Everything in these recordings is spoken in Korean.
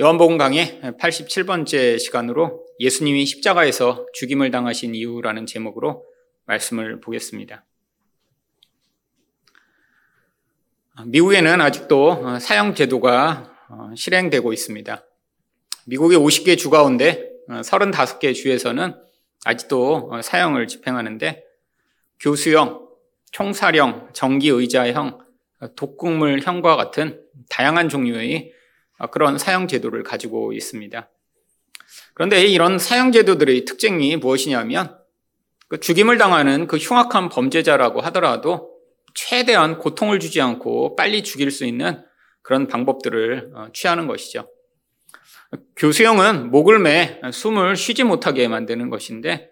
요한복음 강의 87번째 시간으로 예수님이 십자가에서 죽임을 당하신 이유라는 제목으로 말씀을 보겠습니다. 미국에는 아직도 사형 제도가 실행되고 있습니다. 미국의 50개 주 가운데 35개 주에서는 아직도 사형을 집행하는데 교수형, 총사령, 정기의자형, 독극물형과 같은 다양한 종류의 그런 사형 제도를 가지고 있습니다. 그런데 이런 사형 제도들의 특징이 무엇이냐면 그 죽임을 당하는 그 흉악한 범죄자라고 하더라도 최대한 고통을 주지 않고 빨리 죽일 수 있는 그런 방법들을 어, 취하는 것이죠. 교수형은 목을 매 숨을 쉬지 못하게 만드는 것인데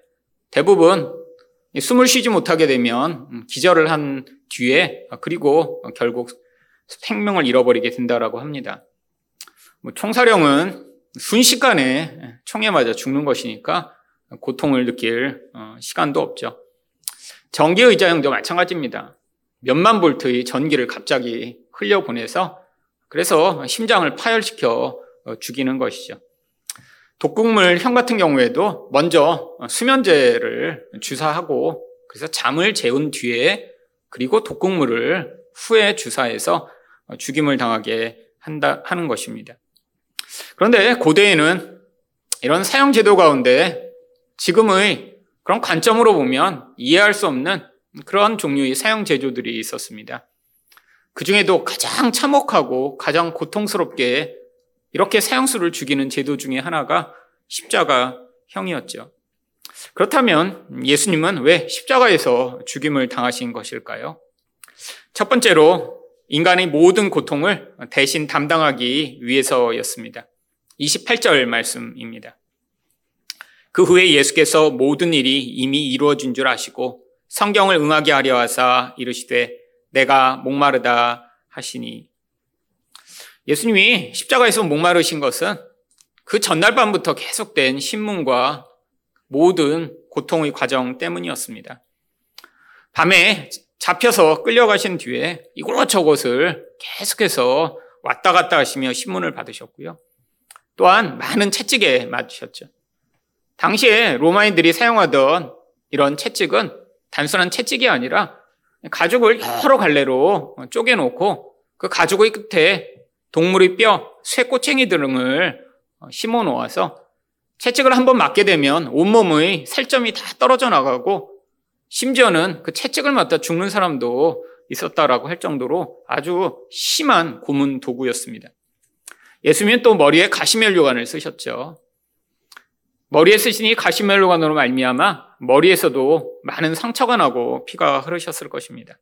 대부분 숨을 쉬지 못하게 되면 음, 기절을 한 뒤에 그리고 결국 생명을 잃어버리게 된다라고 합니다. 뭐 총사령은 순식간에 총에 맞아 죽는 것이니까 고통을 느낄 어, 시간도 없죠. 전기 의자형도 마찬가지입니다. 몇만 볼트의 전기를 갑자기 흘려보내서 그래서 심장을 파열시켜 어, 죽이는 것이죠. 독극물 형 같은 경우에도 먼저 수면제를 주사하고 그래서 잠을 재운 뒤에 그리고 독극물을 후에 주사해서 죽임을 당하게 한다 하는 것입니다. 그런데 고대에는 이런 사형 제도 가운데 지금의 그런 관점으로 보면 이해할 수 없는 그런 종류의 사형 제도들이 있었습니다. 그 중에도 가장 참혹하고 가장 고통스럽게 이렇게 사형수를 죽이는 제도 중에 하나가 십자가 형이었죠. 그렇다면 예수님은 왜 십자가에서 죽임을 당하신 것일까요? 첫 번째로 인간의 모든 고통을 대신 담당하기 위해서였습니다. 28절 말씀입니다. 그 후에 예수께서 모든 일이 이미 이루어진 줄 아시고 성경을 응하게 하려 하사 이르시되 내가 목마르다 하시니 예수님이 십자가에서 목마르신 것은 그 전날 밤부터 계속된 신문과 모든 고통의 과정 때문이었습니다. 밤에 잡혀서 끌려가신 뒤에 이곳 저곳을 계속해서 왔다 갔다 하시며 신문을 받으셨고요. 또한 많은 채찍에 맞으셨죠. 당시에 로마인들이 사용하던 이런 채찍은 단순한 채찍이 아니라 가죽을 여러 갈래로 쪼개놓고 그 가죽의 끝에 동물의 뼈, 쇠꼬챙이 등을 심어 놓아서 채찍을 한번 맞게 되면 온몸의 살점이 다 떨어져 나가고 심지어는 그 채찍을 맞다 죽는 사람도 있었다라고 할 정도로 아주 심한 고문 도구였습니다. 예수님은 또 머리에 가시멜로관을 쓰셨죠. 머리에 쓰시니 가시멜로관으로 말미암아 머리에서도 많은 상처가 나고 피가 흐르셨을 것입니다.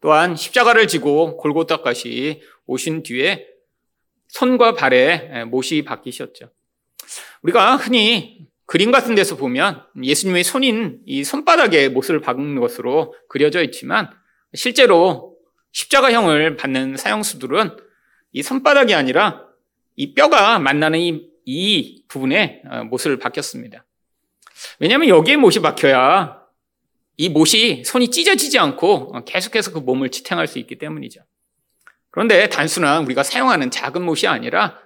또한 십자가를 지고 골고다까지 오신 뒤에 손과 발에 못이 바뀌셨죠. 우리가 흔히 그림 같은 데서 보면 예수님의 손인 이 손바닥에 못을 박은 것으로 그려져 있지만 실제로 십자가형을 받는 사형수들은 이 손바닥이 아니라 이 뼈가 만나는 이, 이 부분에 어, 못을 박혔습니다. 왜냐하면 여기에 못이 박혀야 이 못이 손이 찢어지지 않고 계속해서 그 몸을 지탱할 수 있기 때문이죠. 그런데 단순한 우리가 사용하는 작은 못이 아니라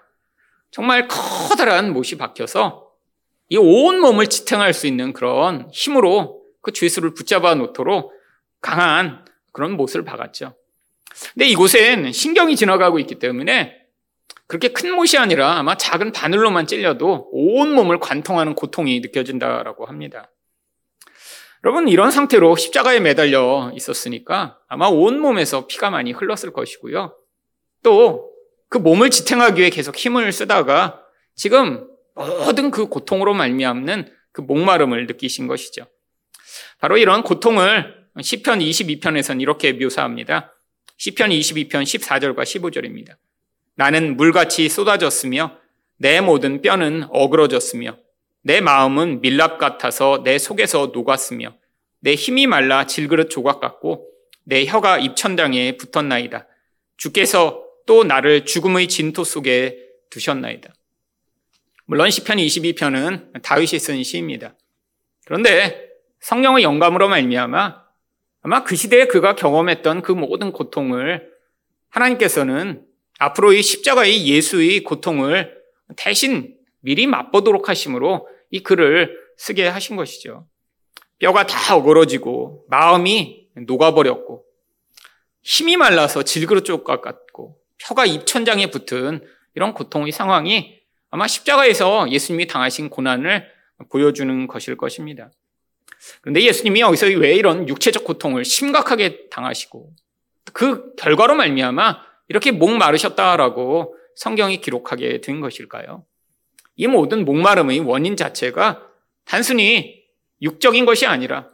정말 커다란 못이 박혀서 이 온 몸을 지탱할 수 있는 그런 힘으로 그 죄수를 붙잡아 놓도록 강한 그런 못을 박았죠. 근데 이곳엔 신경이 지나가고 있기 때문에 그렇게 큰 못이 아니라 아마 작은 바늘로만 찔려도 온 몸을 관통하는 고통이 느껴진다라고 합니다. 여러분, 이런 상태로 십자가에 매달려 있었으니까 아마 온 몸에서 피가 많이 흘렀을 것이고요. 또 그 몸을 지탱하기 위해 계속 힘을 쓰다가 지금 모든 그 고통으로 말미암는 그 목마름을 느끼신 것이죠. 바로 이런 고통을 시편 22편에서는 이렇게 묘사합니다. 시편 22편 14절과 15절입니다. 나는 물같이 쏟아졌으며 내 모든 뼈는 어그러졌으며 내 마음은 밀랍 같아서 내 속에서 녹았으며 내 힘이 말라 질그릇 조각 같고 내 혀가 입천장에 붙었나이다. 주께서 또 나를 죽음의 진토 속에 두셨나이다. 물론 시편 22편은 다윗이 쓴 시입니다. 그런데 성령의 영감으로 말미암아 아마 그 시대에 그가 경험했던 그 모든 고통을 하나님께서는 앞으로 이 십자가의 예수의 고통을 대신 미리 맛보도록 하심으로 이 글을 쓰게 하신 것이죠. 뼈가 다 어그러지고 마음이 녹아버렸고 힘이 말라서 질그릇 쪽것 같고 혀가 입천장에 붙은 이런 고통의 상황이 아마 십자가에서 예수님이 당하신 고난을 보여주는 것일 것입니다. 그런데 예수님이 여기서 왜 이런 육체적 고통을 심각하게 당하시고 그 결과로 말미암아 이렇게 목 마르셨다라고 성경이 기록하게 된 것일까요? 이 모든 목마름의 원인 자체가 단순히 육적인 것이 아니라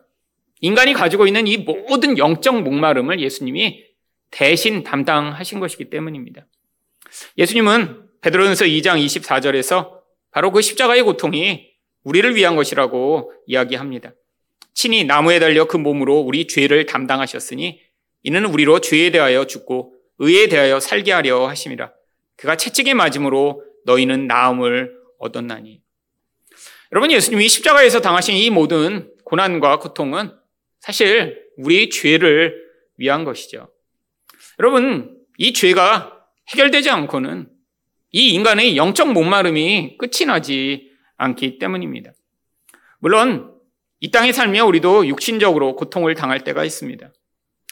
인간이 가지고 있는 이 모든 영적 목마름을 예수님이 대신 담당하신 것이기 때문입니다. 예수님은 베드로전서 2장 24절에서 바로 그 십자가의 고통이 우리를 위한 것이라고 이야기합니다. 친히 나무에 달려 그 몸으로 우리 죄를 담당하셨으니 이는 우리로 죄에 대하여 죽고 의에 대하여 살게 하려 하심이라. 그가 채찍에 맞음으로 너희는 나음을 얻었나니. 여러분 예수님이 십자가에서 당하신 이 모든 고난과 고통은 사실 우리의 죄를 위한 것이죠. 여러분 이 죄가 해결되지 않고는 이 인간의 영적 목마름이 끝이 나지 않기 때문입니다. 물론 이 땅에 살며 우리도 육신적으로 고통을 당할 때가 있습니다.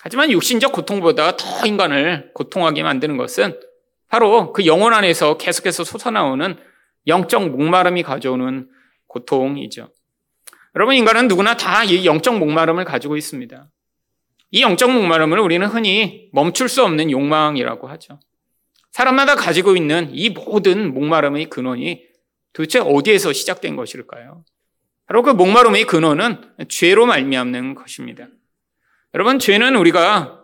하지만 육신적 고통보다 더 인간을 고통하게 만드는 것은 바로 그 영혼 안에서 계속해서 솟아나오는 영적 목마름이 가져오는 고통이죠. 여러분, 인간은 누구나 다 이 영적 목마름을 가지고 있습니다. 이 영적 목마름을 우리는 흔히 멈출 수 없는 욕망이라고 하죠. 사람마다 가지고 있는 이 모든 목마름의 근원이 도대체 어디에서 시작된 것일까요? 바로 그 목마름의 근원은 죄로 말미암는 것입니다. 여러분, 죄는 우리가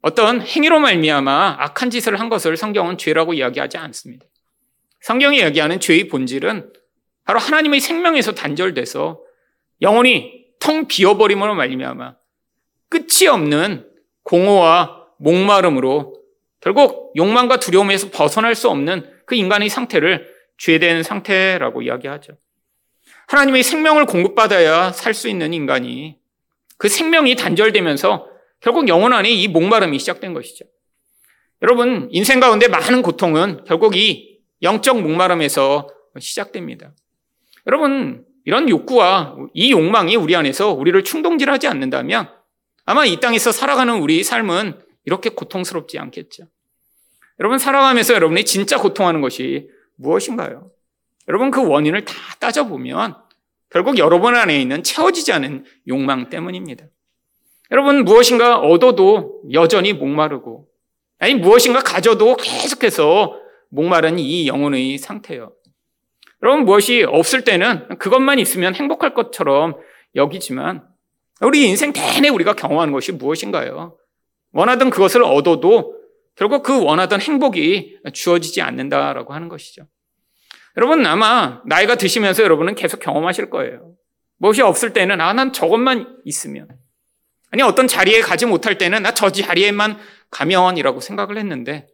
어떤 행위로 말미암아 악한 짓을 한 것을 성경은 죄라고 이야기하지 않습니다. 성경이 이야기하는 죄의 본질은 바로 하나님의 생명에서 단절돼서 영혼이 텅 비어버림으로 말미암아 끝이 없는 공허와 목마름으로 결국 욕망과 두려움에서 벗어날 수 없는 그 인간의 상태를 죄된 상태라고 이야기하죠. 하나님의 생명을 공급받아야 살 수 있는 인간이 그 생명이 단절되면서 결국 영혼 안에 이 목마름이 시작된 것이죠. 여러분, 인생 가운데 많은 고통은 결국 이 영적 목마름에서 시작됩니다. 여러분, 이런 욕구와 이 욕망이 우리 안에서 우리를 충동질하지 않는다면 아마 이 땅에서 살아가는 우리 삶은 이렇게 고통스럽지 않겠죠. 여러분, 살아가면서 여러분이 진짜 고통하는 것이 무엇인가요? 여러분, 그 원인을 다 따져보면 결국 여러분 안에 있는 채워지지 않은 욕망 때문입니다. 여러분 무엇인가 얻어도 여전히 목마르고 아니 무엇인가 가져도 계속해서 목마른 이 영혼의 상태예요. 여러분 무엇이 없을 때는 그것만 있으면 행복할 것처럼 여기지만 우리 인생 내내 우리가 경험하는 것이 무엇인가요? 원하던 그것을 얻어도 결국 그 원하던 행복이 주어지지 않는다라고 하는 것이죠. 여러분 아마 나이가 드시면서 여러분은 계속 경험하실 거예요. 무엇이 없을 때는 아 난 저것만 있으면 아니 어떤 자리에 가지 못할 때는 나 저 자리에만 가면이라고 생각을 했는데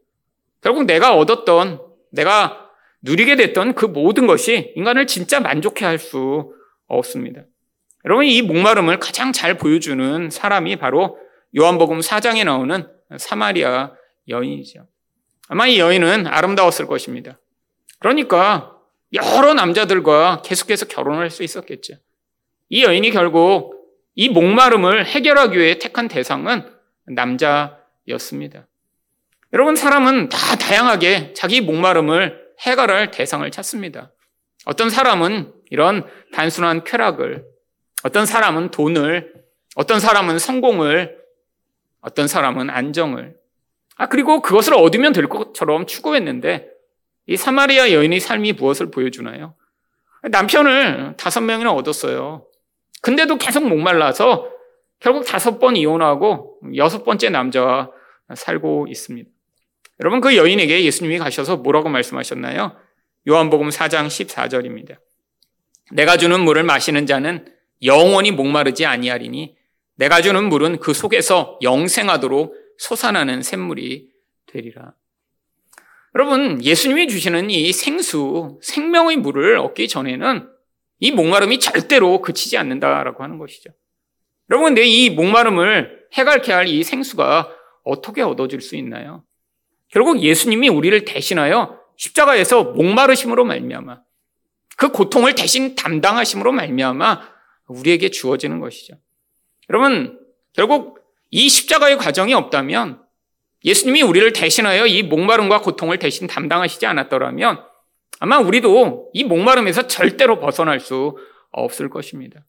결국 내가 얻었던 내가 누리게 됐던 그 모든 것이 인간을 진짜 만족해 할 수 없습니다. 여러분 이 목마름을 가장 잘 보여주는 사람이 바로 요한복음 4장에 나오는 사마리아 여인이죠. 아마 이 여인은 아름다웠을 것입니다. 그러니까 여러 남자들과 계속해서 결혼을 할 수 있었겠죠. 이 여인이 결국 이 목마름을 해결하기 위해 택한 대상은 남자였습니다. 여러분, 사람은 다 다양하게 자기 목마름을 해결할 대상을 찾습니다. 어떤 사람은 이런 단순한 쾌락을, 어떤 사람은 돈을, 어떤 사람은 성공을, 어떤 사람은 안정을. 아, 그리고 그것을 얻으면 될 것처럼 추구했는데 이 사마리아 여인의 삶이 무엇을 보여주나요? 남편을 다섯 명이나 얻었어요. 근데도 계속 목말라서 결국 다섯 번 이혼하고 여섯 번째 남자와 살고 있습니다. 여러분 그 여인에게 예수님이 가셔서 뭐라고 말씀하셨나요? 요한복음 4장 14절입니다. 내가 주는 물을 마시는 자는 영원히 목마르지 아니하리니 내가 주는 물은 그 속에서 영생하도록 솟아나는 샘물이 되리라. 여러분, 예수님이 주시는 이 생수, 생명의 물을 얻기 전에는 이 목마름이 절대로 그치지 않는다라고 하는 것이죠. 여러분, 근데 이 목마름을 해갈케 할 이 생수가 어떻게 얻어질 수 있나요? 결국 예수님이 우리를 대신하여 십자가에서 목마르심으로 말미암아 그 고통을 대신 담당하심으로 말미암아 우리에게 주어지는 것이죠. 여러분 결국 이 십자가의 과정이 없다면 예수님이 우리를 대신하여 이 목마름과 고통을 대신 담당하시지 않았더라면 아마 우리도 이 목마름에서 절대로 벗어날 수 없을 것입니다.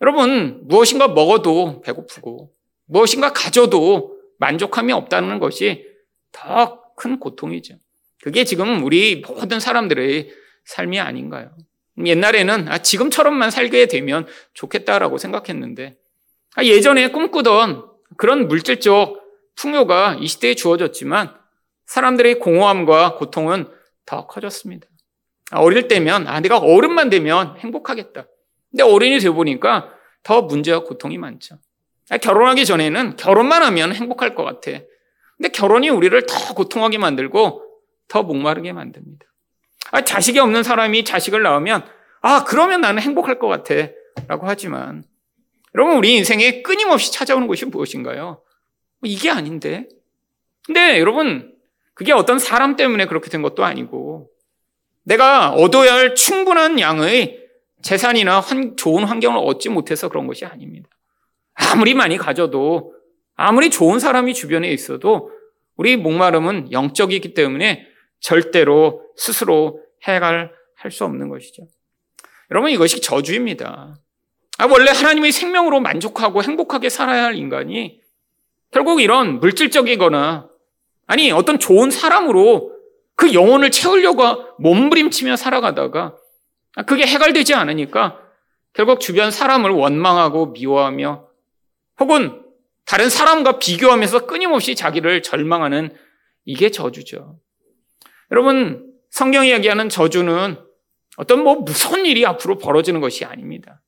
여러분, 무엇인가 먹어도 배고프고, 무엇인가 가져도 만족함이 없다는 것이 더 큰 고통이죠. 그게 지금 우리 모든 사람들의 삶이 아닌가요? 옛날에는 아, 지금처럼만 살게 되면 좋겠다라고 생각했는데, 아, 예전에 꿈꾸던 그런 물질적 풍요가 이 시대에 주어졌지만, 사람들의 공허함과 고통은 더 커졌습니다. 아, 어릴 때면, 아, 내가 어른만 되면 행복하겠다. 근데 어른이 되어 보니까 더 문제와 고통이 많죠. 아, 결혼하기 전에는 결혼만 하면 행복할 것 같아. 근데 결혼이 우리를 더 고통하게 만들고 더 목마르게 만듭니다. 아, 자식이 없는 사람이 자식을 낳으면, 아, 그러면 나는 행복할 것 같아. 라고 하지만, 여러분, 우리 인생에 끊임없이 찾아오는 것이 무엇인가요? 이게 아닌데. 근데 여러분, 그게 어떤 사람 때문에 그렇게 된 것도 아니고, 내가 얻어야 할 충분한 양의 재산이나 환, 좋은 환경을 얻지 못해서 그런 것이 아닙니다. 아무리 많이 가져도 아무리 좋은 사람이 주변에 있어도 우리 목마름은 영적이기 때문에 절대로 스스로 해결할 수 없는 것이죠. 여러분 이것이 저주입니다. 아, 원래 하나님의 생명으로 만족하고 행복하게 살아야 할 인간이 결국 이런 물질적이거나 아니 어떤 좋은 사람으로 그 영혼을 채우려고 몸부림치며 살아가다가 그게 해결되지 않으니까 결국 주변 사람을 원망하고 미워하며 혹은 다른 사람과 비교하면서 끊임없이 자기를 절망하는 이게 저주죠. 여러분, 성경이 이야기하는 저주는 어떤 뭐 무서운 일이 앞으로 벌어지는 것이 아닙니다.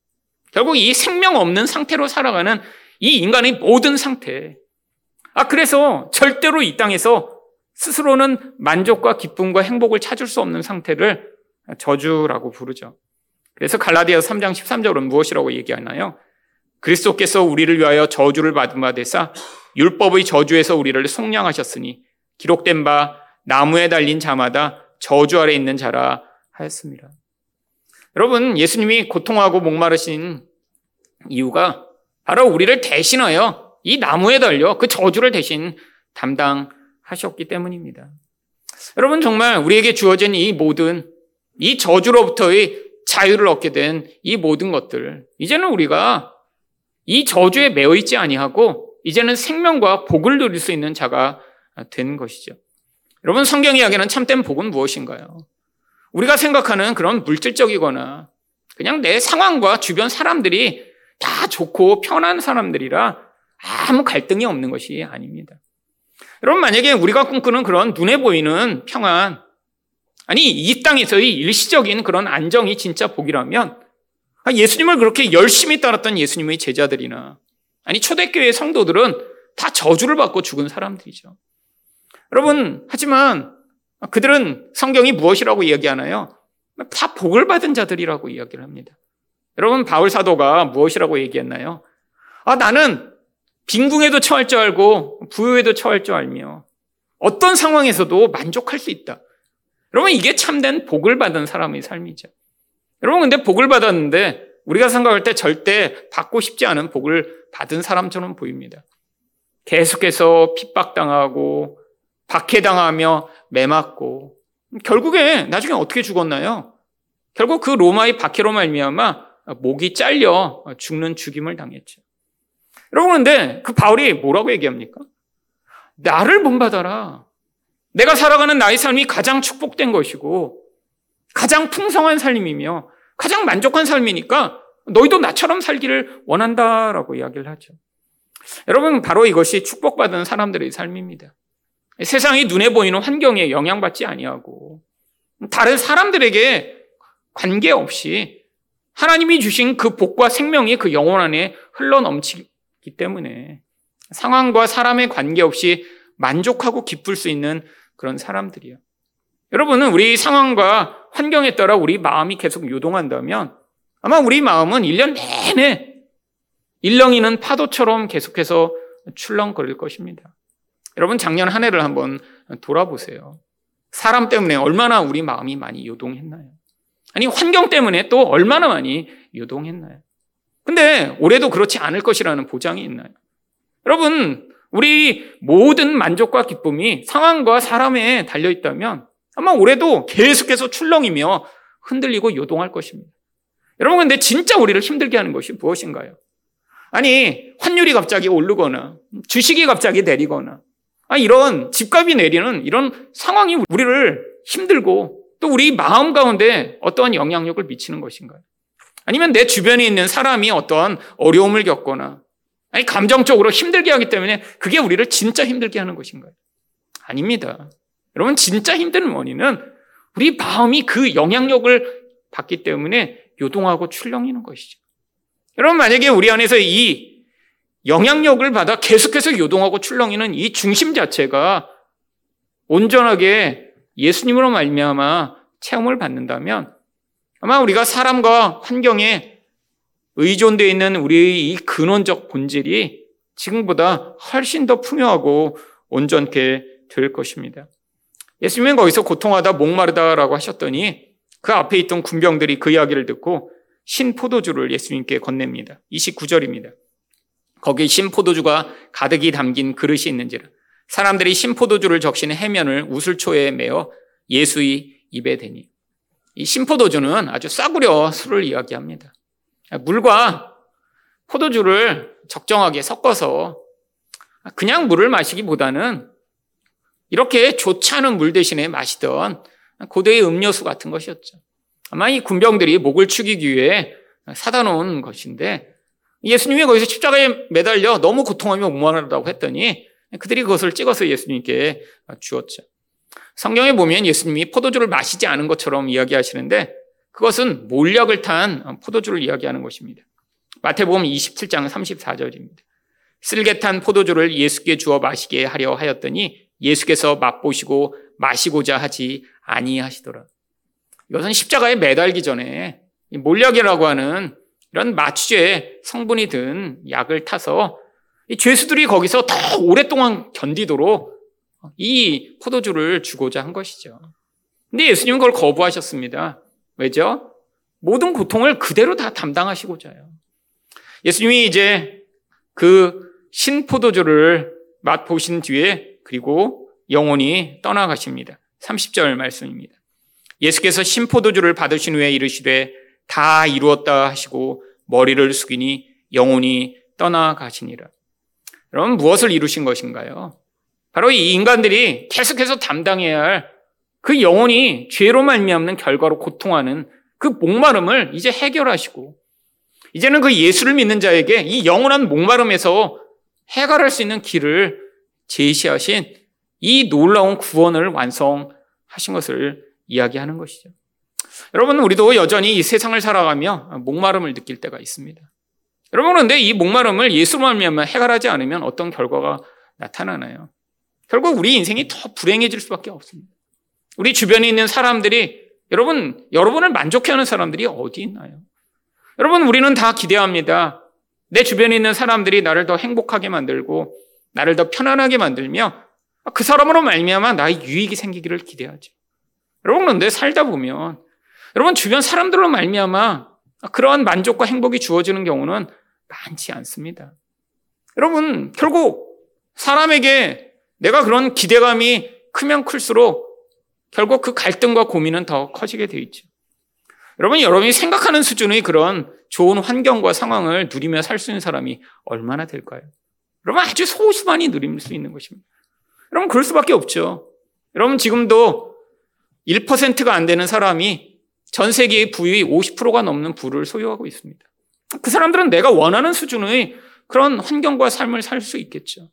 결국 이 생명 없는 상태로 살아가는 이 인간의 모든 상태. 아, 그래서 절대로 이 땅에서 스스로는 만족과 기쁨과 행복을 찾을 수 없는 상태를 저주라고 부르죠. 그래서 갈라디아 3장 13절은 무엇이라고 얘기하나요? 그리스도께서 우리를 위하여 저주를 받은 바 되사 율법의 저주에서 우리를 속량하셨으니 기록된 바 나무에 달린 자마다 저주 아래 있는 자라 하였습니다. 여러분, 예수님이 고통하고 목마르신 이유가 바로 우리를 대신하여 이 나무에 달려 그 저주를 대신 담당하셨기 때문입니다. 여러분, 정말 우리에게 주어진 이 모든 이 저주로부터의 자유를 얻게 된 이 모든 것들, 이제는 우리가 이 저주에 매여 있지 아니하고 이제는 생명과 복을 누릴 수 있는 자가 된 것이죠. 여러분 성경 이야기는 참된 복은 무엇인가요? 우리가 생각하는 그런 물질적이거나 그냥 내 상황과 주변 사람들이 다 좋고 편한 사람들이라 아무 갈등이 없는 것이 아닙니다. 여러분 만약에 우리가 꿈꾸는 그런 눈에 보이는 평안, 아니, 이 땅에서의 일시적인 그런 안정이 진짜 복이라면 아, 예수님을 그렇게 열심히 따랐던 예수님의 제자들이나 아니, 초대교회 성도들은 다 저주를 받고 죽은 사람들이죠. 여러분, 하지만 그들은 성경이 무엇이라고 이야기하나요? 다 복을 받은 자들이라고 이야기를 합니다. 여러분, 바울 사도가 무엇이라고 얘기했나요? 아, 나는 빈궁에도 처할 줄 알고 부유에도 처할 줄 알며 어떤 상황에서도 만족할 수 있다. 여러분, 이게 참된 복을 받은 사람의 삶이죠. 여러분, 근데 복을 받았는데 우리가 생각할 때 절대 받고 싶지 않은 복을 받은 사람처럼 보입니다. 계속해서 핍박당하고 박해당하며 매맞고 결국에 나중에 어떻게 죽었나요? 결국 그 로마의 박해로 말미암아 목이 잘려 죽는 죽임을 당했죠. 여러분 근데 그 바울이 뭐라고 얘기합니까? 나를 본받아라. 내가 살아가는 나의 삶이 가장 축복된 것이고 가장 풍성한 삶이며 가장 만족한 삶이니까 너희도 나처럼 살기를 원한다라고 이야기를 하죠. 여러분 바로 이것이 축복받은 사람들의 삶입니다. 세상이 눈에 보이는 환경에 영향받지 아니하고 다른 사람들에게 관계없이 하나님이 주신 그 복과 생명이 그 영혼 안에 흘러 넘치기 때문에 상황과 사람의 관계없이 만족하고 기쁠 수 있는 그런 사람들이요. 여러분은 우리 상황과 환경에 따라 우리 마음이 계속 요동한다면 아마 우리 마음은 1년 내내 일렁이는 파도처럼 계속해서 출렁거릴 것입니다. 여러분 작년 한 해를 한번 돌아보세요. 사람 때문에 얼마나 우리 마음이 많이 요동했나요? 아니, 환경 때문에 또 얼마나 많이 요동했나요? 근데 올해도 그렇지 않을 것이라는 보장이 있나요? 여러분, 우리 모든 만족과 기쁨이 상황과 사람에 달려 있다면 아마 올해도 계속해서 출렁이며 흔들리고 요동할 것입니다. 여러분, 근데 진짜 우리를 힘들게 하는 것이 무엇인가요? 아니, 환율이 갑자기 오르거나, 주식이 갑자기 내리거나, 아, 이런 집값이 내리는 이런 상황이 우리를 힘들고 또 우리 마음 가운데 어떠한 영향력을 미치는 것인가요? 아니면 내 주변에 있는 사람이 어떠한 어려움을 겪거나, 아니, 감정적으로 힘들게 하기 때문에 그게 우리를 진짜 힘들게 하는 것인가요? 아닙니다. 여러분, 진짜 힘든 원인은 우리 마음이 그 영향력을 받기 때문에 요동하고 출렁이는 것이죠. 여러분, 만약에 우리 안에서 이 영향력을 받아 계속해서 요동하고 출렁이는 이 중심 자체가 온전하게 예수님으로 말미암아 체험을 받는다면 아마 우리가 사람과 환경에 의존되어 있는 우리의 이 근원적 본질이 지금보다 훨씬 더 풍요하고 온전케 될 것입니다. 예수님은 거기서 고통하다 목마르다라고 하셨더니 그 앞에 있던 군병들이 그 이야기를 듣고 신 포도주를 예수님께 건넵니다. 29절입니다. 거기 신포도주가 가득히 담긴 그릇이 있는지라 사람들이 신포도주를 적신 해면을 우슬초에 메어 예수의 입에 대니 이 신포도주는 아주 싸구려 술을 이야기합니다. 물과 포도주를 적정하게 섞어서 그냥 물을 마시기보다는 이렇게 좋지 않은 물 대신에 마시던 고대의 음료수 같은 것이었죠. 아마 이 군병들이 목을 축이기 위해 사다 놓은 것인데 예수님이 거기서 십자가에 매달려 너무 고통하며 목마르다고 했더니 그들이 그것을 찍어서 예수님께 주었죠. 성경에 보면 예수님이 포도주를 마시지 않은 것처럼 이야기하시는데 그것은 몰약을 탄 포도주를 이야기하는 것입니다. 마태복음 27장 34절입니다. 쓸개 탄 포도주를 예수께 주어 마시게 하려 하였더니 예수께서 맛보시고 마시고자 하지 아니하시더라. 이것은 십자가에 매달기 전에 몰약이라고 하는 이런 마취제 성분이 든 약을 타서 이 죄수들이 거기서 더 오랫동안 견디도록 이 포도주를 주고자 한 것이죠. 근데 예수님은 그걸 거부하셨습니다. 왜죠? 모든 고통을 그대로 다 담당하시고자요. 예수님이 이제 그 신포도주를 맛보신 뒤에 그리고 영원히 떠나가십니다. 30절 말씀입니다. 예수께서 신포도주를 받으신 후에 이르시되 다 이루었다 하시고 머리를 숙이니 영원히 떠나가시니라. 여러분 무엇을 이루신 것인가요? 바로 이 인간들이 계속해서 담당해야 할 그 영혼이 죄로 말미암는 결과로 고통하는 그 목마름을 이제 해결하시고 이제는 그 예수를 믿는 자에게 이 영원한 목마름에서 해결할 수 있는 길을 제시하신 이 놀라운 구원을 완성하신 것을 이야기하는 것이죠. 여러분, 우리도 여전히 이 세상을 살아가며 목마름을 느낄 때가 있습니다. 여러분, 그런데 이 목마름을 예수로 말미암아 해결하지 않으면 어떤 결과가 나타나나요? 결국 우리 인생이 더 불행해질 수밖에 없습니다. 우리 주변에 있는 사람들이 여러분, 여러분을 만족해 하는 사람들이 어디 있나요? 여러분, 우리는 다 기대합니다. 내 주변에 있는 사람들이 나를 더 행복하게 만들고 나를 더 편안하게 만들며 그 사람으로 말미암아 나의 유익이 생기기를 기대하죠. 여러분 그런데 살다 보면 여러분 주변 사람들로 말미암아 그러한 만족과 행복이 주어지는 경우는 많지 않습니다. 여러분 결국 사람에게 내가 그런 기대감이 크면 클수록 결국 그 갈등과 고민은 더 커지게 되어 있죠. 여러분 여러분이 생각하는 수준의 그런 좋은 환경과 상황을 누리며 살 수 있는 사람이 얼마나 될까요? 여러분 아주 소수만이 누릴 수 있는 것입니다. 여러분 그럴 수밖에 없죠. 여러분 지금도 1%가 안 되는 사람이 전 세계의 부의 50%가 넘는 부를 소유하고 있습니다. 그 사람들은 내가 원하는 수준의 그런 환경과 삶을 살 수 있겠죠.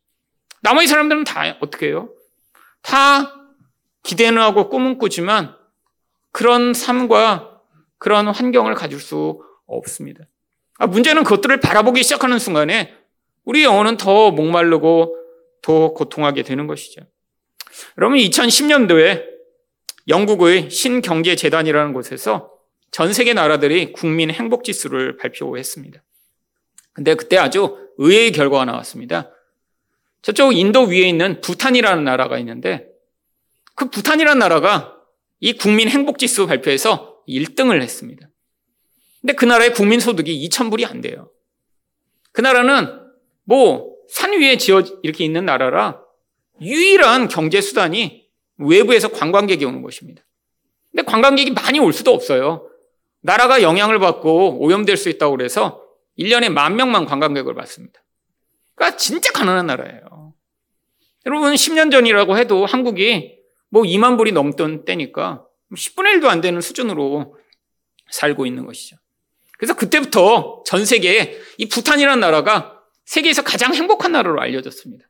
나머지 사람들은 다 어떻게 해요? 다 기대는 하고 꿈은 꾸지만 그런 삶과 그런 환경을 가질 수 없습니다. 아, 문제는 그것들을 바라보기 시작하는 순간에 우리 영혼은 더 목마르고 더 고통하게 되는 것이죠. 여러분 2010년도에 영국의 신경제재단이라는 곳에서 전 세계 나라들이 국민 행복 지수를 발표했습니다. 근데 그때 아주 의외의 결과가 나왔습니다. 저쪽 인도 위에 있는 부탄이라는 나라가 있는데 그 부탄이라는 나라가 이 국민 행복 지수 발표에서 1등을 했습니다. 근데 그 나라의 국민 소득이 2,000불이 안 돼요. 그 나라는 뭐 산 위에 지어 이렇게 있는 나라라 유일한 경제 수단이 외부에서 관광객이 오는 것입니다. 근데 관광객이 많이 올 수도 없어요. 나라가 영향을 받고 오염될 수 있다고 그래서 1년에 만 명만 관광객을 받습니다. 그러니까 진짜 가난한 나라예요. 여러분 10년 전이라고 해도 한국이 뭐 2만 불이 넘던 때니까 10분의 1도 안 되는 수준으로 살고 있는 것이죠. 그래서 그때부터 전 세계에 이 부탄이라는 나라가 세계에서 가장 행복한 나라로 알려졌습니다.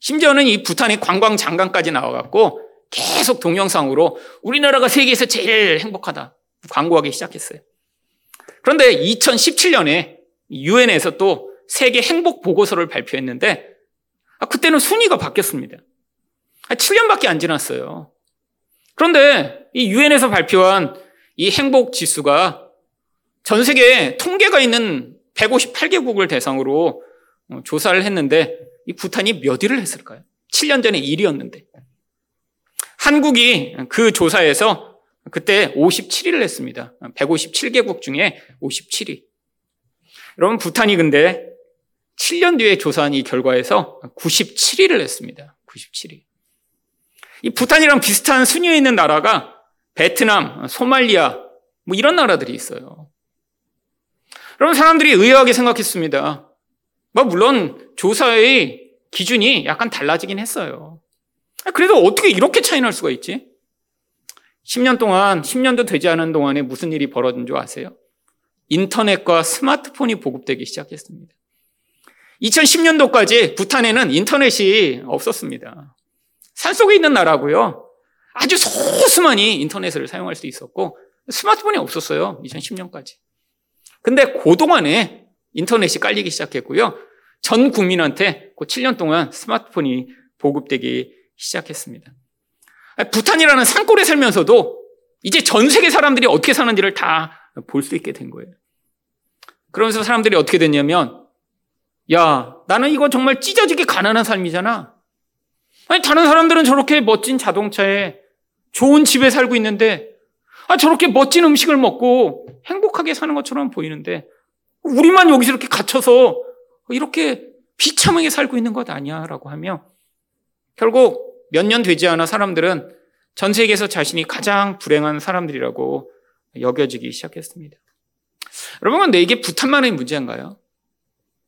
심지어는 이 부탄의 관광 장관까지 나와갖고 계속 동영상으로 우리나라가 세계에서 제일 행복하다 광고하기 시작했어요. 그런데 2017년에 유엔에서 또 세계 행복 보고서를 발표했는데 아, 그때는 순위가 바뀌었습니다. 7년밖에 안 지났어요. 그런데 이 유엔에서 발표한 이 행복 지수가 전 세계에 통계가 있는 158개국을 대상으로 어, 조사를 했는데 이 부탄이 몇 위를 했을까요? 7년 전에 1위였는데. 한국이 그 조사에서 그때 57위를 했습니다. 157개국 중에 57위. 여러분, 부탄이 근데 7년 뒤에 조사한 이 결과에서 97위를 했습니다. 97위. 이 부탄이랑 비슷한 순위에 있는 나라가 베트남, 소말리아, 뭐 이런 나라들이 있어요. 그럼 사람들이 의아하게 생각했습니다. 뭐 물론 조사의 기준이 약간 달라지긴 했어요. 그래도 어떻게 이렇게 차이 날 수가 있지? 10년 동안, 10년도 되지 않은 동안에 무슨 일이 벌어진 줄 아세요? 인터넷과 스마트폰이 보급되기 시작했습니다. 2010년도까지 부탄에는 인터넷이 없었습니다. 산속에 있는 나라고요. 아주 소수만이 인터넷을 사용할 수 있었고 스마트폰이 없었어요. 2010년까지. 근데 그동안에 인터넷이 깔리기 시작했고요. 전 국민한테 그 7년 동안 스마트폰이 보급되기 시작했습니다. 부탄이라는 산골에 살면서도 이제 전 세계 사람들이 어떻게 사는지를 다 볼 수 있게 된 거예요. 그러면서 사람들이 어떻게 됐냐면, 야, 나는 이거 정말 찢어지게 가난한 삶이잖아. 아니, 다른 사람들은 저렇게 멋진 자동차에 좋은 집에 살고 있는데, 아, 저렇게 멋진 음식을 먹고 행복하게 사는 것처럼 보이는데, 우리만 여기서 이렇게 갇혀서 이렇게 비참하게 살고 있는 것 아니야? 라고 하며, 결국 몇 년 되지 않아 사람들은 전 세계에서 자신이 가장 불행한 사람들이라고 여겨지기 시작했습니다. 여러분, 이게 부탄만의 문제인가요?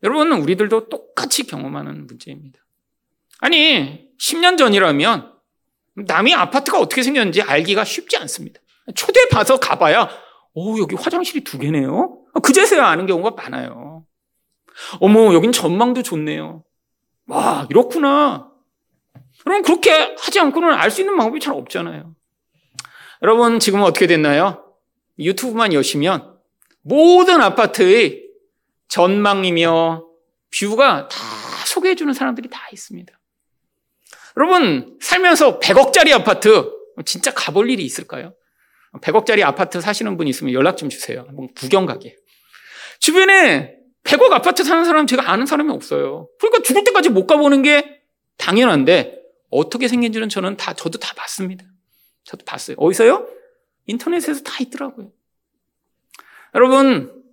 여러분은 우리들도 똑같이 경험하는 문제입니다. 아니, 10년 전이라면 남이 아파트가 어떻게 생겼는지 알기가 쉽지 않습니다. 초대 봐서 가봐야, 오, 여기 화장실이 두 개네요? 그제서야 아는 경우가 많아요. 어머, 여긴 전망도 좋네요. 와, 이렇구나. 그럼 그렇게 하지 않고는 알 수 있는 방법이 잘 없잖아요. 여러분, 지금은 어떻게 됐나요? 유튜브만 여시면 모든 아파트의 전망이며 뷰가 다 소개해주는 사람들이 다 있습니다. 여러분, 살면서 100억짜리 아파트, 진짜 가볼 일이 있을까요? 100억짜리 아파트 사시는 분 있으면 연락 좀 주세요. 한번 구경 가게. 주변에 100억 아파트 사는 사람 제가 아는 사람이 없어요. 그러니까 죽을 때까지 못 가보는 게 당연한데 어떻게 생긴지는 저는 다 저도 다 봤습니다. 저도 봤어요. 어디서요? 인터넷에서 다 있더라고요. 여러분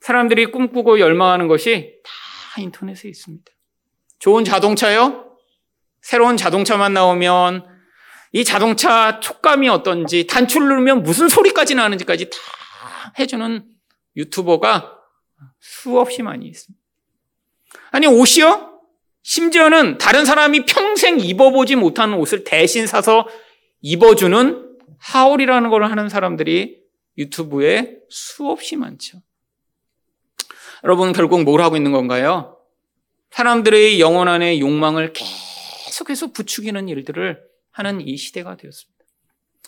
사람들이 꿈꾸고 열망하는 것이 다 인터넷에 있습니다. 좋은 자동차요? 새로운 자동차만 나오면 이 자동차 촉감이 어떤지 단추를 누르면 무슨 소리까지 나는지까지 다 해주는 유튜버가 수없이 많이 있습니다. 아니 옷이요? 심지어는 다른 사람이 평생 입어보지 못하는 옷을 대신 사서 입어주는 하울이라는 걸 하는 사람들이 유튜브에 수없이 많죠. 여러분, 결국 뭘 하고 있는 건가요? 사람들의 영혼 안의 욕망을 계속해서 부추기는 일들을 하는 이 시대가 되었습니다.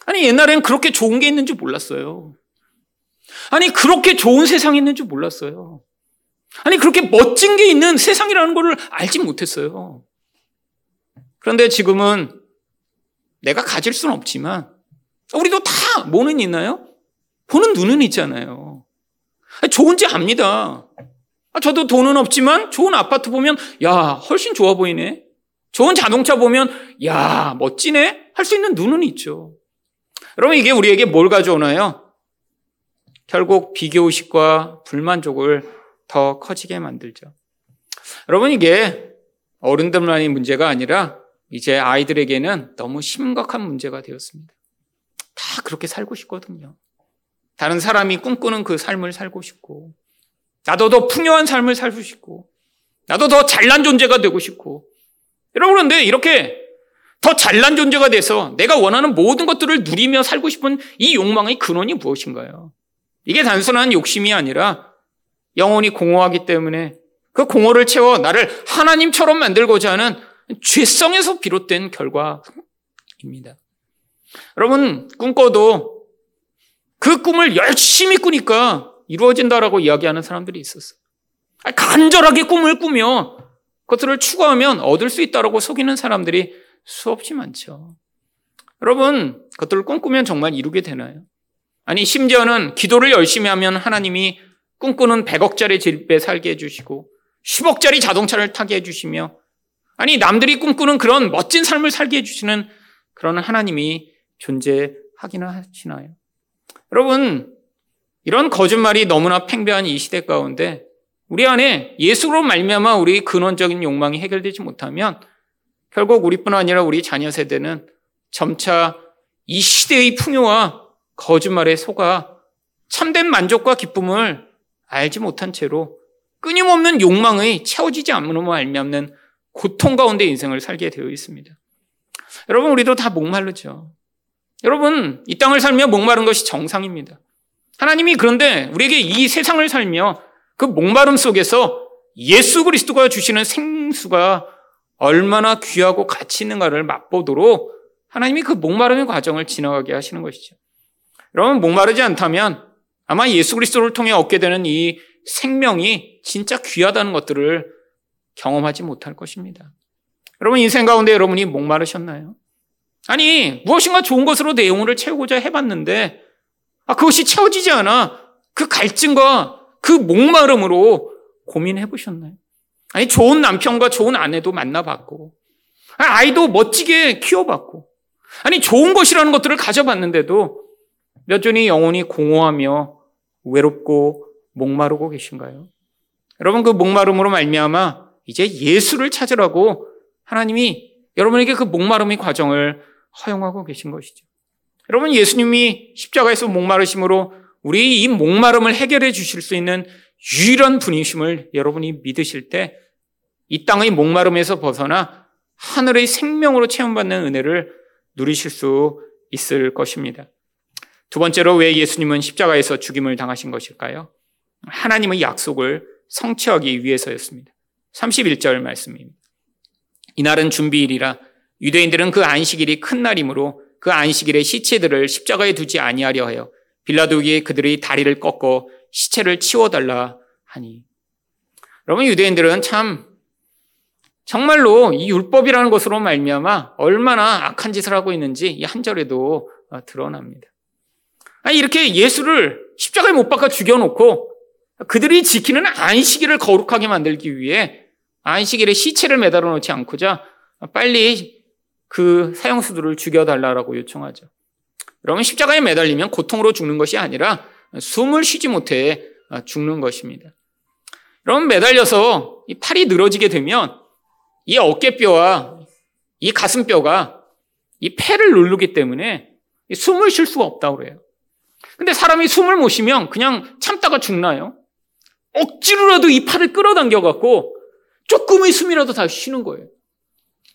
아니, 옛날엔 그렇게 좋은 게 있는 줄 몰랐어요. 아니, 그렇게 좋은 세상이 있는 줄 몰랐어요. 아니, 그렇게 멋진 게 있는 세상이라는 것을 알지 못했어요. 그런데 지금은 내가 가질 수는 없지만, 우리도 다 뭐는 있나요? 보는 눈은 있잖아요. 좋은지 압니다. 아, 저도 돈은 없지만 좋은 아파트 보면, 야, 훨씬 좋아 보이네. 좋은 자동차 보면, 야, 멋지네. 할 수 있는 눈은 있죠. 여러분, 이게 우리에게 뭘 가져오나요? 결국 비교의식과 불만족을 더 커지게 만들죠. 여러분, 이게 어른들만의 문제가 아니라 이제 아이들에게는 너무 심각한 문제가 되었습니다. 다 그렇게 살고 싶거든요. 다른 사람이 꿈꾸는 그 삶을 살고 싶고, 나도 더 풍요한 삶을 살고 싶고, 나도 더 잘난 존재가 되고 싶고. 여러분, 그런데 이렇게 더 잘난 존재가 돼서 내가 원하는 모든 것들을 누리며 살고 싶은 이 욕망의 근원이 무엇인가요? 이게 단순한 욕심이 아니라 영혼이 공허하기 때문에 그 공허를 채워 나를 하나님처럼 만들고자 하는 죄성에서 비롯된 결과입니다. 여러분, 꿈꿔도 그 꿈을 열심히 꾸니까 이루어진다라고 이야기하는 사람들이 있었어요. 간절하게 꿈을 꾸며 그것들을 추구하면 얻을 수 있다라고 속이는 사람들이 수없이 많죠. 여러분, 그것들을 꿈꾸면 정말 이루게 되나요? 아니, 심지어는 기도를 열심히 하면 하나님이 꿈꾸는 100억짜리 집에 살게 해주시고, 10억짜리 자동차를 타게 해주시며, 아니, 남들이 꿈꾸는 그런 멋진 삶을 살게 해주시는 그런 하나님이 존재하기는 하시나요? 여러분, 이런 거짓말이 너무나 팽배한 이 시대 가운데 우리 안에 예수로 말미암아 우리 근원적인 욕망이 해결되지 못하면 결국 우리뿐 아니라 우리 자녀 세대는 점차 이 시대의 풍요와 거짓말에 속아 참된 만족과 기쁨을 알지 못한 채로 끊임없는 욕망의 채워지지 않으로 알미암는 고통 가운데 인생을 살게 되어 있습니다. 여러분 우리도 다 목마르죠. 여러분 이 땅을 살며 목마른 것이 정상입니다. 하나님이 그런데 우리에게 이 세상을 살며 그 목마름 속에서 예수 그리스도가 주시는 생수가 얼마나 귀하고 가치 있는가를 맛보도록 하나님이 그 목마름의 과정을 지나가게 하시는 것이죠. 여러분, 목마르지 않다면 아마 예수 그리스도를 통해 얻게 되는 이 생명이 진짜 귀하다는 것들을 경험하지 못할 것입니다. 여러분, 인생 가운데 여러분이 목마르셨나요? 아니, 무엇인가 좋은 것으로 내 영혼을 채우고자 해봤는데, 아, 그것이 채워지지 않아. 그 갈증과 그 목마름으로 고민해 보셨나요? 아니, 좋은 남편과 좋은 아내도 만나봤고, 아, 아이도 멋지게 키워봤고, 아니, 좋은 것이라는 것들을 가져봤는데도 여전히 영혼이 공허하며 외롭고 목마르고 계신가요? 여러분 그 목마름으로 말미암아 이제 예수를 찾으라고 하나님이 여러분에게 그 목마름의 과정을 허용하고 계신 것이죠. 여러분 예수님이 십자가에서 목마르심으로 우리 이 목마름을 해결해 주실 수 있는 유일한 분이심을 여러분이 믿으실 때 이 땅의 목마름에서 벗어나 하늘의 생명으로 체험받는 은혜를 누리실 수 있을 것입니다. 두 번째로 왜 예수님은 십자가에서 죽임을 당하신 것일까요? 하나님의 약속을 성취하기 위해서였습니다. 31절 말씀입니다. 이날은 준비일이라 유대인들은 그 안식일이 큰 날이므로 그 안식일에 시체들을 십자가에 두지 아니하려 하여 빌라도에게 그들의 다리를 꺾어 시체를 치워달라 하니. 여러분 유대인들은 참 정말로 이 율법이라는 것으로 말미암아 얼마나 악한 짓을 하고 있는지 이 한 절에도 어, 드러납니다. 아니 이렇게 예수를 십자가에 못 박아 죽여놓고 그들이 지키는 안식일을 거룩하게 만들기 위해 안식일에 시체를 매달아 놓지 않고자 빨리 그 사형수들을 죽여달라고 요청하죠. 여러분 십자가에 매달리면 고통으로 죽는 것이 아니라 숨을 쉬지 못해 죽는 것입니다. 여러분 매달려서 이 팔이 늘어지게 되면 이 어깨뼈와 이 가슴뼈가 이 폐를 누르기 때문에 숨을 쉴 수가 없다고 그래요. 근데 사람이 숨을 못 쉬면 그냥 참다가 죽나요? 억지로라도 이 팔을 끌어당겨 갖고 조금의 숨이라도 다 쉬는 거예요.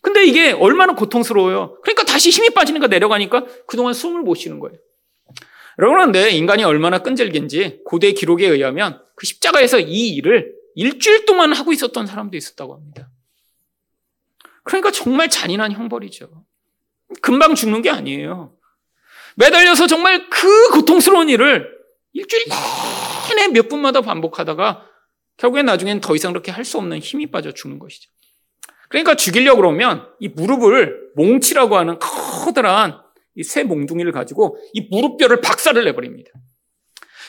근데 이게 얼마나 고통스러워요. 그러니까 다시 힘이 빠지니까 내려가니까 그동안 숨을 못 쉬는 거예요. 여러분, 그런데 인간이 얼마나 끈질긴지 고대 기록에 의하면 그 십자가에서 이 일을 일주일 동안 하고 있었던 사람도 있었다고 합니다. 그러니까 정말 잔인한 형벌이죠. 금방 죽는 게 아니에요. 매달려서 정말 그 고통스러운 일을 일주일 내내 몇 분마다 반복하다가 결국엔 나중엔 더 이상 그렇게 할 수 없는 힘이 빠져 죽는 것이죠. 그러니까 죽이려고 그러면 이 무릎을 몽치라고 하는 커다란 이 새 몽둥이를 가지고 이 무릎뼈를 박살을 내버립니다.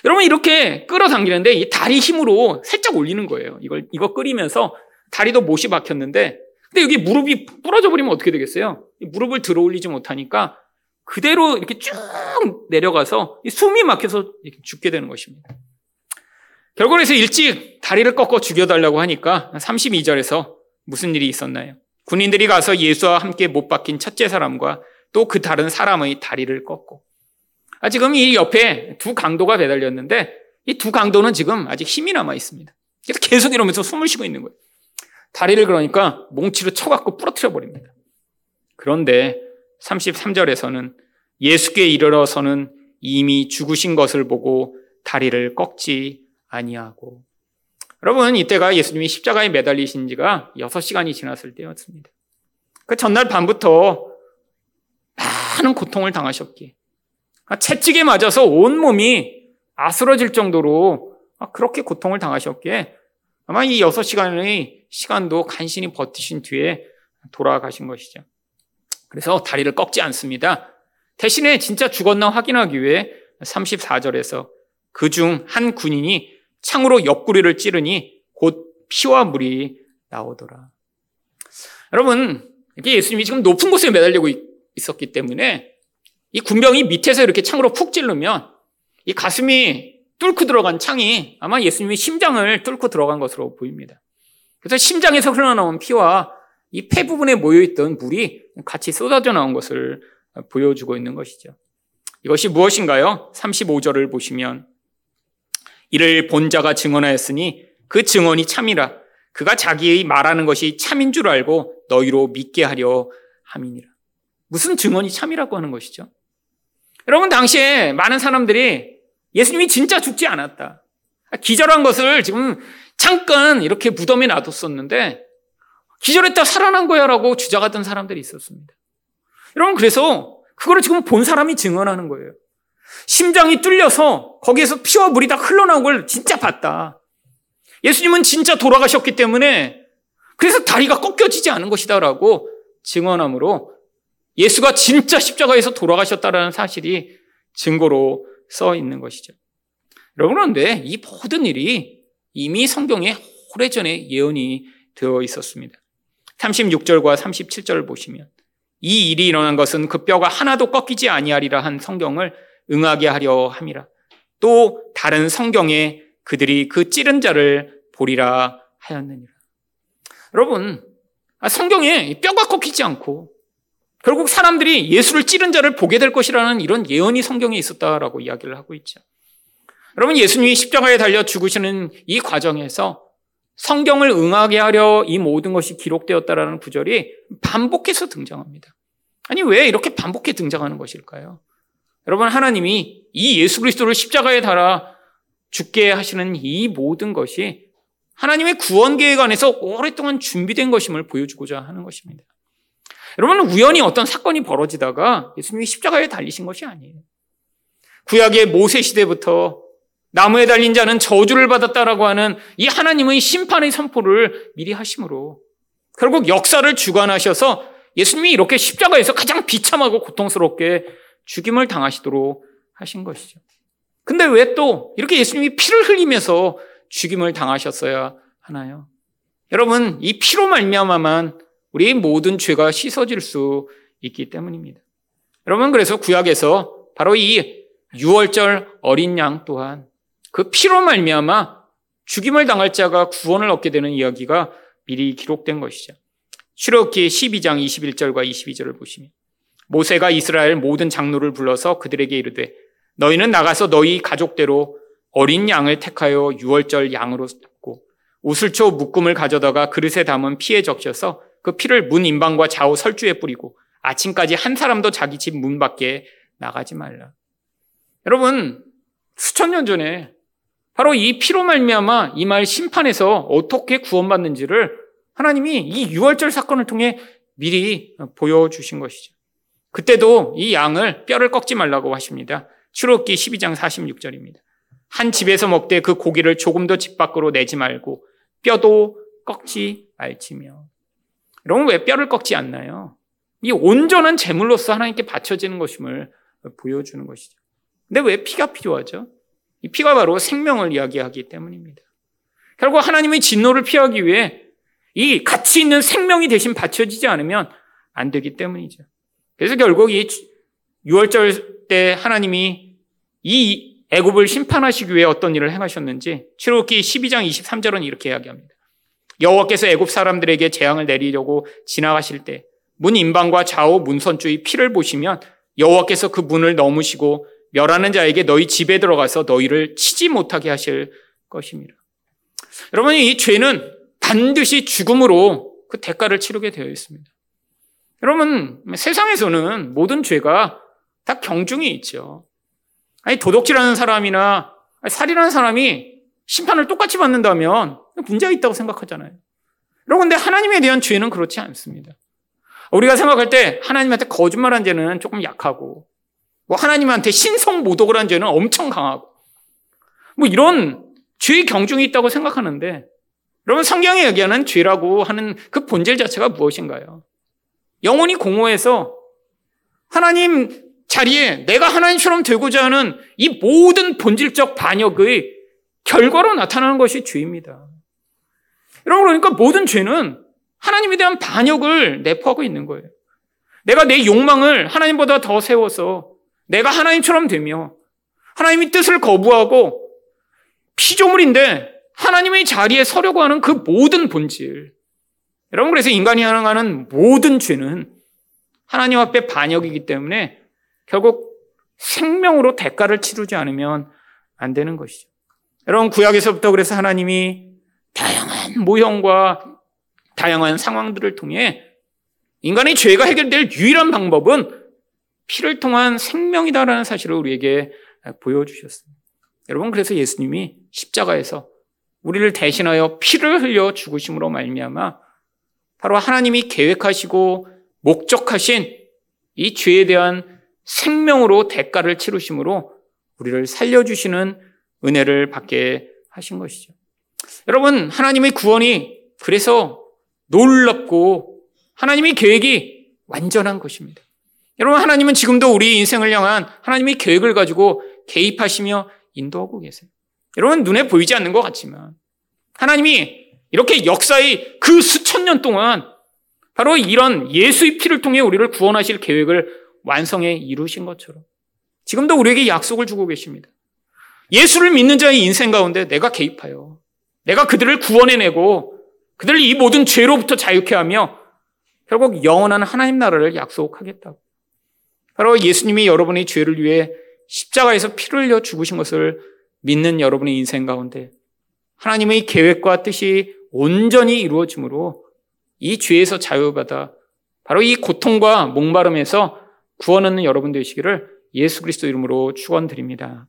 여러분 이렇게 끌어당기는데 이 다리 힘으로 살짝 올리는 거예요. 이걸 이거 끓이면서 다리도 못이 박혔는데 근데 여기 무릎이 부러져 버리면 어떻게 되겠어요? 무릎을 들어 올리지 못하니까 그대로 이렇게 쭉 내려가서 숨이 막혀서 죽게 되는 것입니다. 결국 그래서 일찍 다리를 꺾어 죽여달라고 하니까 32절에서 무슨 일이 있었나요? 군인들이 가서 예수와 함께 못 박힌 첫째 사람과 또 그 다른 사람의 다리를 꺾고 아, 지금 이 옆에 두 강도가 매달렸는데 이 두 강도는 지금 아직 힘이 남아 있습니다. 그래서 계속 이러면서 숨을 쉬고 있는 거예요. 다리를 그러니까 몽치로 쳐갖고 부러뜨려 버립니다. 그런데 33절에서는 예수께 이르러서는 이미 죽으신 것을 보고 다리를 꺾지 아니하고 여러분 이때가 예수님이 십자가에 매달리신 지가 6시간이 지났을 때였습니다. 그 전날 밤부터 많은 고통을 당하셨기에 채찍에 맞아서 온 몸이 아스러질 정도로 그렇게 고통을 당하셨기에 아마 이 6시간의 시간도 간신히 버티신 뒤에 돌아가신 것이죠. 그래서 다리를 꺾지 않습니다. 대신에 진짜 죽었나 확인하기 위해 34절에서 그 중 한 군인이 창으로 옆구리를 찌르니 곧 피와 물이 나오더라. 여러분, 이게 예수님이 지금 높은 곳에 매달리고 있었기 때문에 이 군병이 밑에서 이렇게 창으로 푹 찌르면 이 가슴이 뚫고 들어간 창이 아마 예수님이 심장을 뚫고 들어간 것으로 보입니다. 그래서 심장에서 흘러나온 피와 이 폐 부분에 모여있던 물이 같이 쏟아져 나온 것을 보여주고 있는 것이죠. 이것이 무엇인가요? 35절을 보시면 이를 본 자가 증언하였으니 그 증언이 참이라 그가 자기의 말하는 것이 참인 줄 알고 너희로 믿게 하려 함이니라. 무슨 증언이 참이라고 하는 것이죠? 여러분 당시에 많은 사람들이 예수님이 진짜 죽지 않았다. 기절한 것을 지금 잠깐 이렇게 무덤에 놔뒀었는데 기절했다 살아난 거야라고 주장하던 사람들이 있었습니다. 여러분 그래서 그거를 지금 본 사람이 증언하는 거예요. 심장이 뚫려서 거기에서 피와 물이 다 흘러나온 걸 진짜 봤다. 예수님은 진짜 돌아가셨기 때문에 그래서 다리가 꺾여지지 않은 것이다라고 증언함으로 예수가 진짜 십자가에서 돌아가셨다라는 사실이 증거로 써 있는 것이죠. 여러분, 그런데 이 모든 일이 이미 성경에 오래전에 예언이 되어 있었습니다. 36절과 37절을 보시면 이 일이 일어난 것은 그 뼈가 하나도 꺾이지 아니하리라 한 성경을 응하게 하려 함이라. 또 다른 성경에 그들이 그 찌른 자를 보리라 하였느니라. 여러분, 아, 성경에 뼈가 꺾이지 않고 결국 사람들이 예수를 찌른 자를 보게 될 것이라는 이런 예언이 성경에 있었다라고 이야기를 하고 있죠. 여러분, 예수님이 십자가에 달려 죽으시는 이 과정에서 성경을 응하게 하려 이 모든 것이 기록되었다라는 구절이 반복해서 등장합니다. 아니, 왜 이렇게 반복해 등장하는 것일까요? 여러분, 하나님이 이 예수 그리스도를 십자가에 달아 죽게 하시는 이 모든 것이 하나님의 구원 계획 안에서 오랫동안 준비된 것임을 보여주고자 하는 것입니다. 여러분, 우연히 어떤 사건이 벌어지다가 예수님이 십자가에 달리신 것이 아니에요. 구약의 모세 시대부터 나무에 달린 자는 저주를 받았다라고 하는 이 하나님의 심판의 선포를 미리 하심으로 결국 역사를 주관하셔서 예수님이 이렇게 십자가에서 가장 비참하고 고통스럽게 죽임을 당하시도록 하신 것이죠. 근데 왜 또 이렇게 예수님이 피를 흘리면서 죽임을 당하셨어야 하나요? 여러분, 이 피로 말미암아만 우리 모든 죄가 씻어질 수 있기 때문입니다. 여러분, 그래서 구약에서 바로 이 6월절 어린 양 또한 그 피로 말미암아 죽임을 당할 자가 구원을 얻게 되는 이야기가 미리 기록된 것이죠. 출애굽기 12장 21절과 22절을 보시면 모세가 이스라엘 모든 장로를 불러서 그들에게 이르되 너희는 나가서 너희 가족대로 어린 양을 택하여 유월절 양으로 잡고 우슬초 묶음을 가져다가 그릇에 담은 피에 적셔서 그 피를 문 인방과 좌우 설주에 뿌리고 아침까지 한 사람도 자기 집 문 밖에 나가지 말라. 여러분 수천 년 전에 바로 이 피로 말미암아 이말 심판에서 어떻게 구원받는지를 하나님이 이 유월절 사건을 통해 미리 보여주신 것이죠. 그때도 이 양을 뼈를 꺾지 말라고 하십니다. 출애굽기 12장 46절입니다. 한 집에서 먹되 그 고기를 조금도 집 밖으로 내지 말고 뼈도 꺾지 말지며. 여러분 왜 뼈를 꺾지 않나요? 이 온전한 제물로서 하나님께 바쳐지는 것임을 보여주는 것이죠. 근데 왜 피가 필요하죠? 이 피가 바로 생명을 이야기하기 때문입니다. 결국 하나님의 진노를 피하기 위해 이 가치 있는 생명이 대신 바쳐지지 않으면 안 되기 때문이죠. 그래서 결국 이 6월절 때 하나님이 이 애굽을 심판하시기 위해 어떤 일을 행하셨는지 출애굽기 12장 23절은 이렇게 이야기합니다. 여호와께서 애굽 사람들에게 재앙을 내리려고 지나가실 때 문 인방과 좌우 문선주의 피를 보시면 여호와께서 그 문을 넘으시고 멸하는 자에게 너희 집에 들어가서 너희를 치지 못하게 하실 것입니다. 여러분 이 죄는 반드시 죽음으로 그 대가를 치르게 되어 있습니다. 여러분 세상에서는 모든 죄가 다 경중이 있죠. 아니 도덕질하는 사람이나 살인하는 사람이 심판을 똑같이 받는다면 문제가 있다고 생각하잖아요. 여러분 근데 하나님에 대한 죄는 그렇지 않습니다. 우리가 생각할 때 하나님한테 거짓말한 죄는 조금 약하고 뭐 하나님한테 신성 모독을 한 죄는 엄청 강하고 뭐 이런 죄의 경중이 있다고 생각하는데 여러분 성경이 얘기하는 죄라고 하는 그 본질 자체가 무엇인가요? 영혼이 공허해서 하나님 자리에 내가 하나님처럼 되고자 하는 이 모든 본질적 반역의 결과로 나타나는 것이 죄입니다. 여러분 그러니까 모든 죄는 하나님에 대한 반역을 내포하고 있는 거예요. 내가 내 욕망을 하나님보다 더 세워서 내가 하나님처럼 되며 하나님의 뜻을 거부하고 피조물인데 하나님의 자리에 서려고 하는 그 모든 본질. 여러분, 그래서 인간이 행하는 모든 죄는 하나님 앞에 반역이기 때문에 결국 생명으로 대가를 치르지 않으면 안 되는 것이죠. 여러분, 구약에서부터 그래서 하나님이 다양한 모형과 다양한 상황들을 통해 인간의 죄가 해결될 유일한 방법은 피를 통한 생명이다라는 사실을 우리에게 보여주셨습니다. 여러분 그래서 예수님이 십자가에서 우리를 대신하여 피를 흘려 죽으심으로 말미암아 바로 하나님이 계획하시고 목적하신 이 죄에 대한 생명으로 대가를 치르심으로 우리를 살려주시는 은혜를 받게 하신 것이죠. 여러분 하나님의 구원이 그래서 놀랍고 하나님의 계획이 완전한 것입니다. 여러분, 하나님은 지금도 우리 인생을 향한 하나님의 계획을 가지고 개입하시며 인도하고 계세요. 여러분, 눈에 보이지 않는 것 같지만 하나님이 이렇게 역사의 그 수천 년 동안 바로 이런 예수의 피를 통해 우리를 구원하실 계획을 완성해 이루신 것처럼 지금도 우리에게 약속을 주고 계십니다. 예수를 믿는 자의 인생 가운데 내가 개입하여 내가 그들을 구원해내고 그들을 이 모든 죄로부터 자유케 하며 결국 영원한 하나님 나라를 약속하겠다고. 바로 예수님이 여러분의 죄를 위해 십자가에서 피를 흘려 죽으신 것을 믿는 여러분의 인생 가운데 하나님의 계획과 뜻이 온전히 이루어지므로 이 죄에서 자유받아 바로 이 고통과 목마름에서 구원 얻는 여러분 되시기를 예수 그리스도 이름으로 축원드립니다.